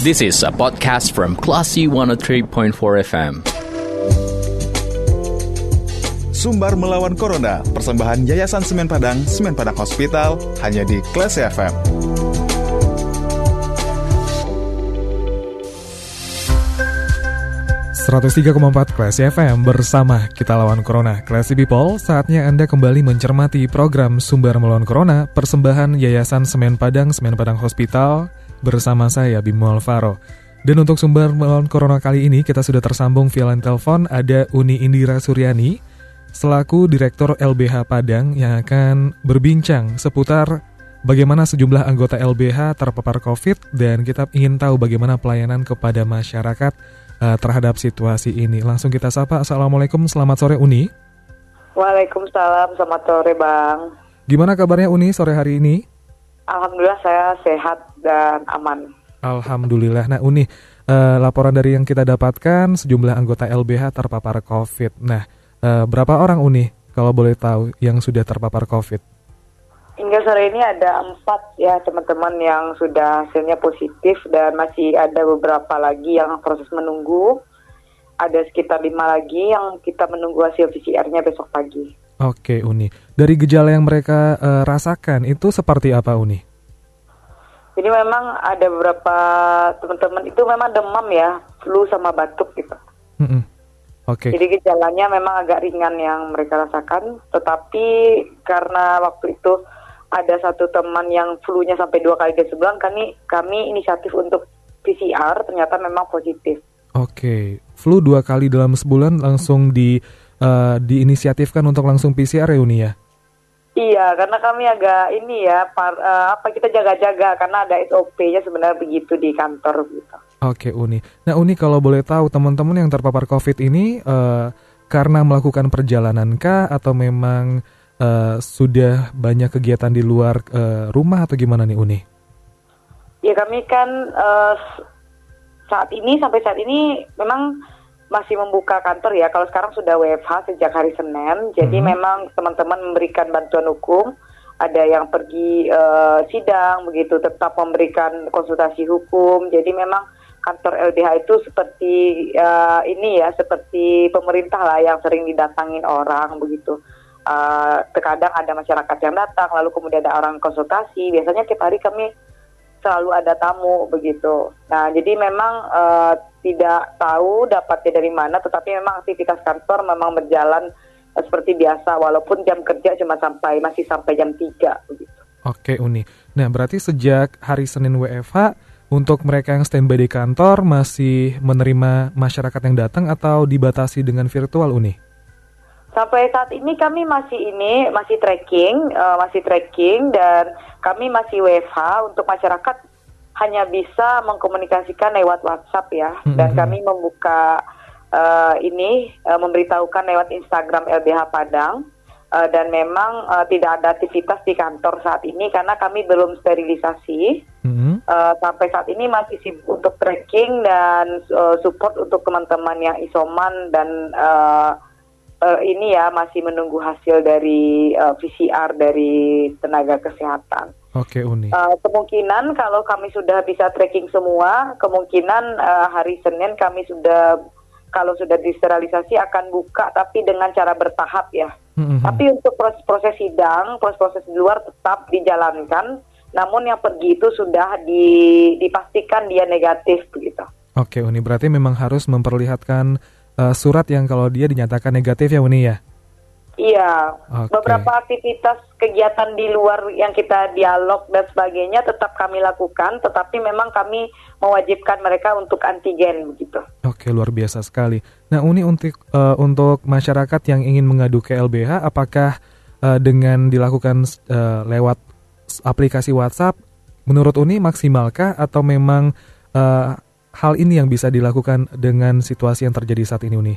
This is a podcast from Classy 103.4 FM. Sumbar melawan Corona, persembahan Yayasan Semen Padang, Semen Padang Hospital, hanya di Classy FM. ...103,4 Classy FM bersama kita lawan Corona. Classy People, saatnya Anda kembali mencermati program Sumber Melawan Corona... ...persembahan Yayasan Semen Padang, Semen Padang Hospital... ...bersama saya, Bimo Alvaro. Dan untuk Sumber Melawan Corona kali ini, kita sudah tersambung via line telepon... ...ada Uni Indira Suryani, selaku Direktur LBH Padang... ...yang akan berbincang seputar bagaimana sejumlah anggota LBH terpapar COVID dan kita ingin tahu bagaimana pelayanan kepada masyarakat uh, terhadap situasi ini. Langsung kita sapa. Assalamualaikum, selamat sore Uni. Waalaikumsalam, selamat sore Bang. Gimana kabarnya Uni sore hari ini? Alhamdulillah saya sehat dan aman. Alhamdulillah. Nah Uni, uh, laporan dari yang kita dapatkan sejumlah anggota LBH terpapar COVID. Nah, uh, berapa orang Uni kalau boleh tahu yang sudah terpapar COVID? Hingga sore ini ada empat ya teman-teman yang sudah hasilnya positif dan masih ada beberapa lagi yang proses menunggu. Ada sekitar lima lagi yang kita menunggu hasil PCR-nya besok pagi. Oke Uni, dari gejala yang mereka uh, rasakan itu seperti apa Uni? Jadi memang ada beberapa teman-teman itu memang demam ya, flu sama batuk gitu. Mm -mm. Oke. Jadi gejalanya memang agak ringan yang mereka rasakan, tetapi karena waktu itu ada satu teman yang flu-nya sampai dua kali di sebulan, kami kami inisiatif untuk PCR ternyata memang positif. Oke, flu dua kali dalam sebulan langsung di uh, diinisiatifkan untuk langsung PCR ya Uni ya? Iya, karena kami agak ini ya, par, uh, apa kita jaga-jaga karena ada SOP-nya sebenarnya begitu di kantor gitu. Oke Uni, nah Uni kalau boleh tahu teman-teman yang terpapar COVID ini uh, karena melakukan perjalanan kah atau memang uh, sudah banyak kegiatan di luar uh, rumah atau gimana nih Uni? Ya kami kan uh, saat ini sampai saat ini memang masih membuka kantor ya. Kalau sekarang sudah WFH sejak hari Senin, jadi Mhm. memang teman-teman memberikan bantuan hukum. Ada yang pergi uh, sidang begitu, tetap memberikan konsultasi hukum. Jadi memang kantor LBH itu seperti uh, ini ya, seperti pemerintah lah yang sering didatangin orang begitu. Uh, terkadang ada masyarakat yang datang, lalu kemudian ada orang konsultasi. Biasanya tiap hari kami selalu ada tamu begitu. Nah, jadi memang uh, tidak tahu dapatnya dari mana, tetapi memang aktivitas kantor memang berjalan uh, seperti biasa, walaupun jam kerja cuma sampai masih sampai jam 3 begitu. Oke Uni, nah berarti sejak hari Senin WFH untuk mereka yang standby di kantor masih menerima masyarakat yang datang atau dibatasi dengan virtual Uni? Sampai saat ini kami masih ini masih tracking, uh, masih tracking dan kami masih WFH untuk masyarakat hanya bisa mengkomunikasikan lewat WhatsApp ya. Dan Mhm. kami membuka uh, ini uh, memberitahukan lewat Instagram LBH Padang. Uh, dan memang uh, tidak ada aktivitas di kantor saat ini karena kami belum sterilisasi. Mhm. Uh, sampai saat ini masih sibuk untuk tracking dan uh, support untuk teman-teman yang isoman dan uh, uh, ini ya masih menunggu hasil dari uh, PCR dari tenaga kesehatan. Oke Uni. Uh, kemungkinan kalau kami sudah bisa tracking semua, kemungkinan uh, hari Senin kami sudah kalau sudah disterilisasi akan buka tapi dengan cara bertahap ya. Mhm. Tapi untuk proses-proses sidang, proses-proses di luar tetap dijalankan. Namun yang pergi itu sudah di- dipastikan dia negatif begitu. Oke Uni, berarti memang harus memperlihatkan uh, surat yang kalau dia dinyatakan negatif ya Uni ya? Iya, Oke. beberapa aktivitas kegiatan di luar yang kita dialog dan sebagainya tetap kami lakukan, tetapi memang kami mewajibkan mereka untuk antigen begitu. Oke luar biasa sekali. Nah Uni untuk uh, untuk masyarakat yang ingin mengadu ke LBH, apakah uh, dengan dilakukan uh, lewat aplikasi WhatsApp, menurut Uni maksimalkah atau memang uh, hal ini yang bisa dilakukan dengan situasi yang terjadi saat ini Uni?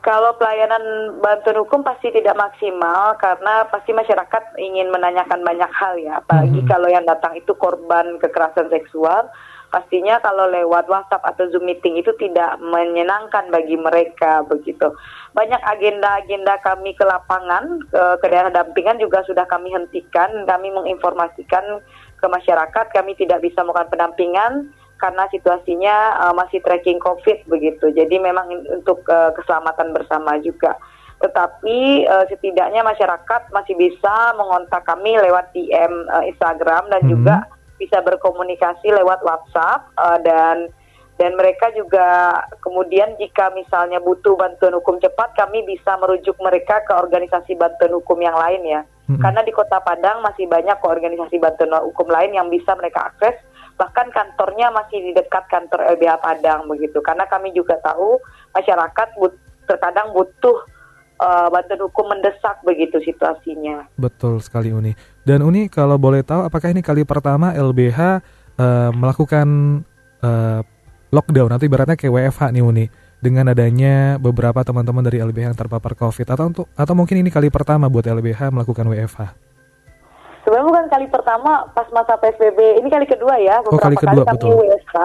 Kalau pelayanan bantuan hukum pasti tidak maksimal karena pasti masyarakat ingin menanyakan banyak hal ya, apalagi Mhm. kalau yang datang itu korban kekerasan seksual. Pastinya kalau lewat WhatsApp atau Zoom meeting itu tidak menyenangkan bagi mereka begitu. Banyak agenda-agenda kami ke lapangan, ke, ke daerah dampingan juga sudah kami hentikan. Kami menginformasikan ke masyarakat, kami tidak bisa melakukan pendampingan karena situasinya uh, masih tracking COVID begitu. Jadi memang untuk uh, keselamatan bersama juga. Tetapi uh, setidaknya masyarakat masih bisa mengontak kami lewat DM uh, Instagram dan hmm. juga bisa berkomunikasi lewat WhatsApp uh, dan dan mereka juga kemudian jika misalnya butuh bantuan hukum cepat kami bisa merujuk mereka ke organisasi bantuan hukum yang lain ya. Hmm. Karena di Kota Padang masih banyak organisasi bantuan hukum lain yang bisa mereka akses bahkan kantornya masih di dekat kantor LBH Padang begitu karena kami juga tahu masyarakat but, terkadang butuh uh, bantuan hukum mendesak begitu situasinya. Betul sekali Uni. Dan Uni kalau boleh tahu apakah ini kali pertama LBH uh, eh, melakukan uh, lockdown atau ibaratnya kayak WFH nih Uni dengan adanya beberapa teman-teman dari LBH yang terpapar COVID atau untuk atau mungkin ini kali pertama buat LBH melakukan WFH? Sebenarnya bukan kali pertama pas masa PSBB, ini kali kedua ya. Beberapa oh, kali, kedua, kali kami WFH.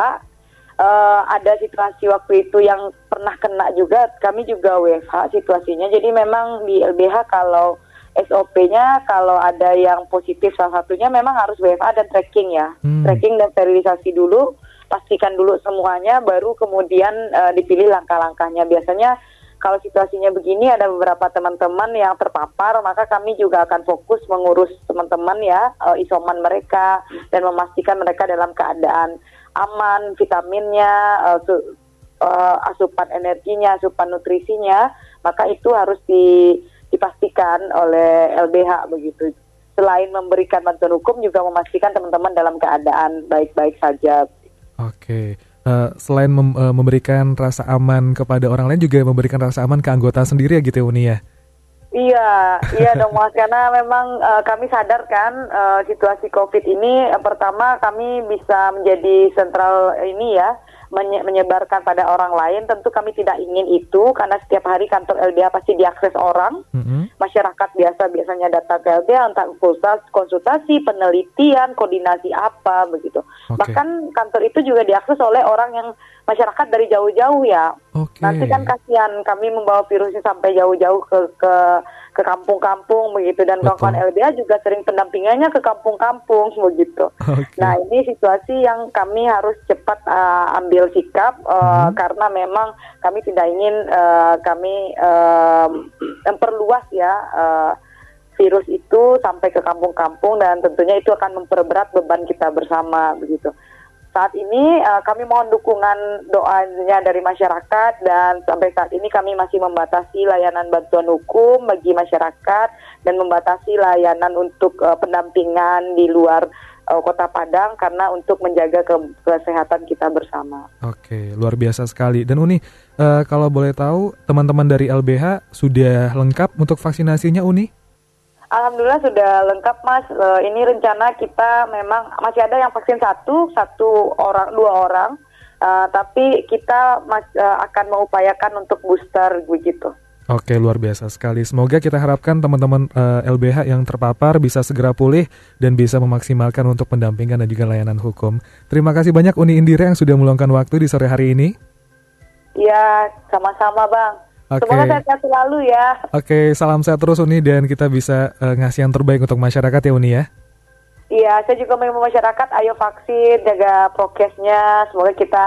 Uh, eh, ada situasi waktu itu yang pernah kena juga, kami juga WFH situasinya. Jadi memang di LBH kalau SOP-nya kalau ada yang positif salah satunya memang harus WFH dan tracking ya. Hmm. Tracking dan sterilisasi dulu, pastikan dulu semuanya baru kemudian uh, dipilih langkah-langkahnya. Biasanya kalau situasinya begini ada beberapa teman-teman yang terpapar, maka kami juga akan fokus mengurus teman-teman ya uh, isoman mereka dan memastikan mereka dalam keadaan aman, vitaminnya, uh, su uh, asupan energinya, asupan nutrisinya, maka itu harus di dipastikan oleh LBH begitu. Selain memberikan bantuan hukum juga memastikan teman-teman dalam keadaan baik-baik saja. Oke. Uh, selain mem uh, memberikan rasa aman kepada orang lain juga memberikan rasa aman ke anggota sendiri ya gitu ya Uni ya? Iya, iya dong Mas karena memang uh, kami sadar kan uh, situasi Covid ini uh, pertama kami bisa menjadi sentral ini ya menyebarkan pada orang lain tentu kami tidak ingin itu karena setiap hari kantor LBH pasti diakses orang mm-hmm. masyarakat biasa biasanya datang ke LBH untuk konsultasi penelitian koordinasi apa begitu okay. bahkan kantor itu juga diakses oleh orang yang masyarakat dari jauh-jauh ya okay. nanti kan kasihan kami membawa virusnya sampai jauh-jauh ke ke ke kampung-kampung begitu dan kawan-kawan LBH juga sering pendampingannya ke kampung-kampung begitu. Okay. Nah ini situasi yang kami harus cepat uh, ambil sikap uh, hmm. karena memang kami tidak ingin uh, kami uh, memperluas ya uh, virus itu sampai ke kampung-kampung dan tentunya itu akan memperberat beban kita bersama begitu saat ini uh, kami mohon dukungan doanya dari masyarakat dan sampai saat ini kami masih membatasi layanan bantuan hukum bagi masyarakat dan membatasi layanan untuk uh, pendampingan di luar uh, Kota Padang karena untuk menjaga ke kesehatan kita bersama. Oke, luar biasa sekali. Dan Uni, uh, kalau boleh tahu teman-teman dari LBH sudah lengkap untuk vaksinasinya Uni? Alhamdulillah sudah lengkap Mas. Uh, ini rencana kita memang masih ada yang vaksin satu, satu orang, dua orang. Uh, tapi kita mas, uh, akan mengupayakan untuk booster begitu. Oke, luar biasa sekali. Semoga kita harapkan teman-teman uh, LBH yang terpapar bisa segera pulih dan bisa memaksimalkan untuk pendampingan dan juga layanan hukum. Terima kasih banyak Uni Indira yang sudah meluangkan waktu di sore hari ini. Ya, sama-sama Bang. Okay. Semoga sehat selalu ya. Oke, okay, salam sehat terus Uni dan kita bisa uh, ngasih yang terbaik untuk masyarakat ya Uni ya. Iya, saya juga mau masyarakat ayo vaksin, jaga prokesnya, semoga kita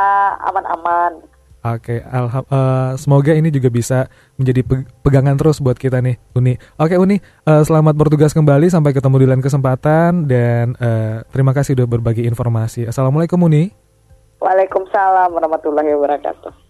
aman-aman. Oke, uh, semoga ini juga bisa menjadi pegangan terus buat kita nih, Uni. Oke, Uni, uh, selamat bertugas kembali, sampai ketemu di lain kesempatan, dan uh, terima kasih sudah berbagi informasi. Assalamualaikum, Uni. Waalaikumsalam warahmatullahi wabarakatuh.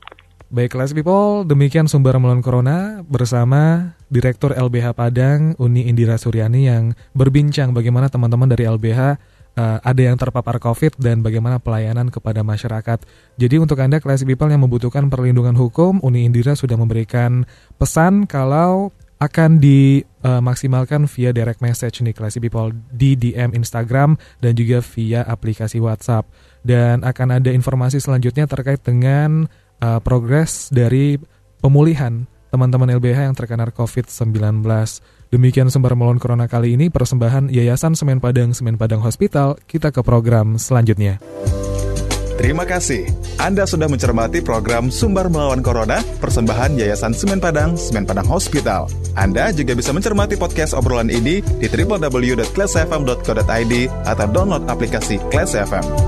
Baik, Class People, demikian sumber melawan corona bersama Direktur LBH Padang, Uni Indira Suryani yang berbincang bagaimana teman-teman dari LBH uh, eh, ada yang terpapar COVID dan bagaimana pelayanan kepada masyarakat. Jadi untuk Anda Class People yang membutuhkan perlindungan hukum, Uni Indira sudah memberikan pesan kalau akan dimaksimalkan uh, via direct message nih Classy People di DM Instagram dan juga via aplikasi WhatsApp. Dan akan ada informasi selanjutnya terkait dengan uh, progres dari pemulihan teman-teman LBH yang terkena COVID-19. Demikian sumber melawan corona kali ini, persembahan Yayasan Semen Padang Semen Padang Hospital. Kita ke program selanjutnya. Terima kasih. Anda sudah mencermati program Sumber Melawan Corona, persembahan Yayasan Semen Padang, Semen Padang Hospital. Anda juga bisa mencermati podcast obrolan ini di www.classfm.co.id atau download aplikasi Class FM.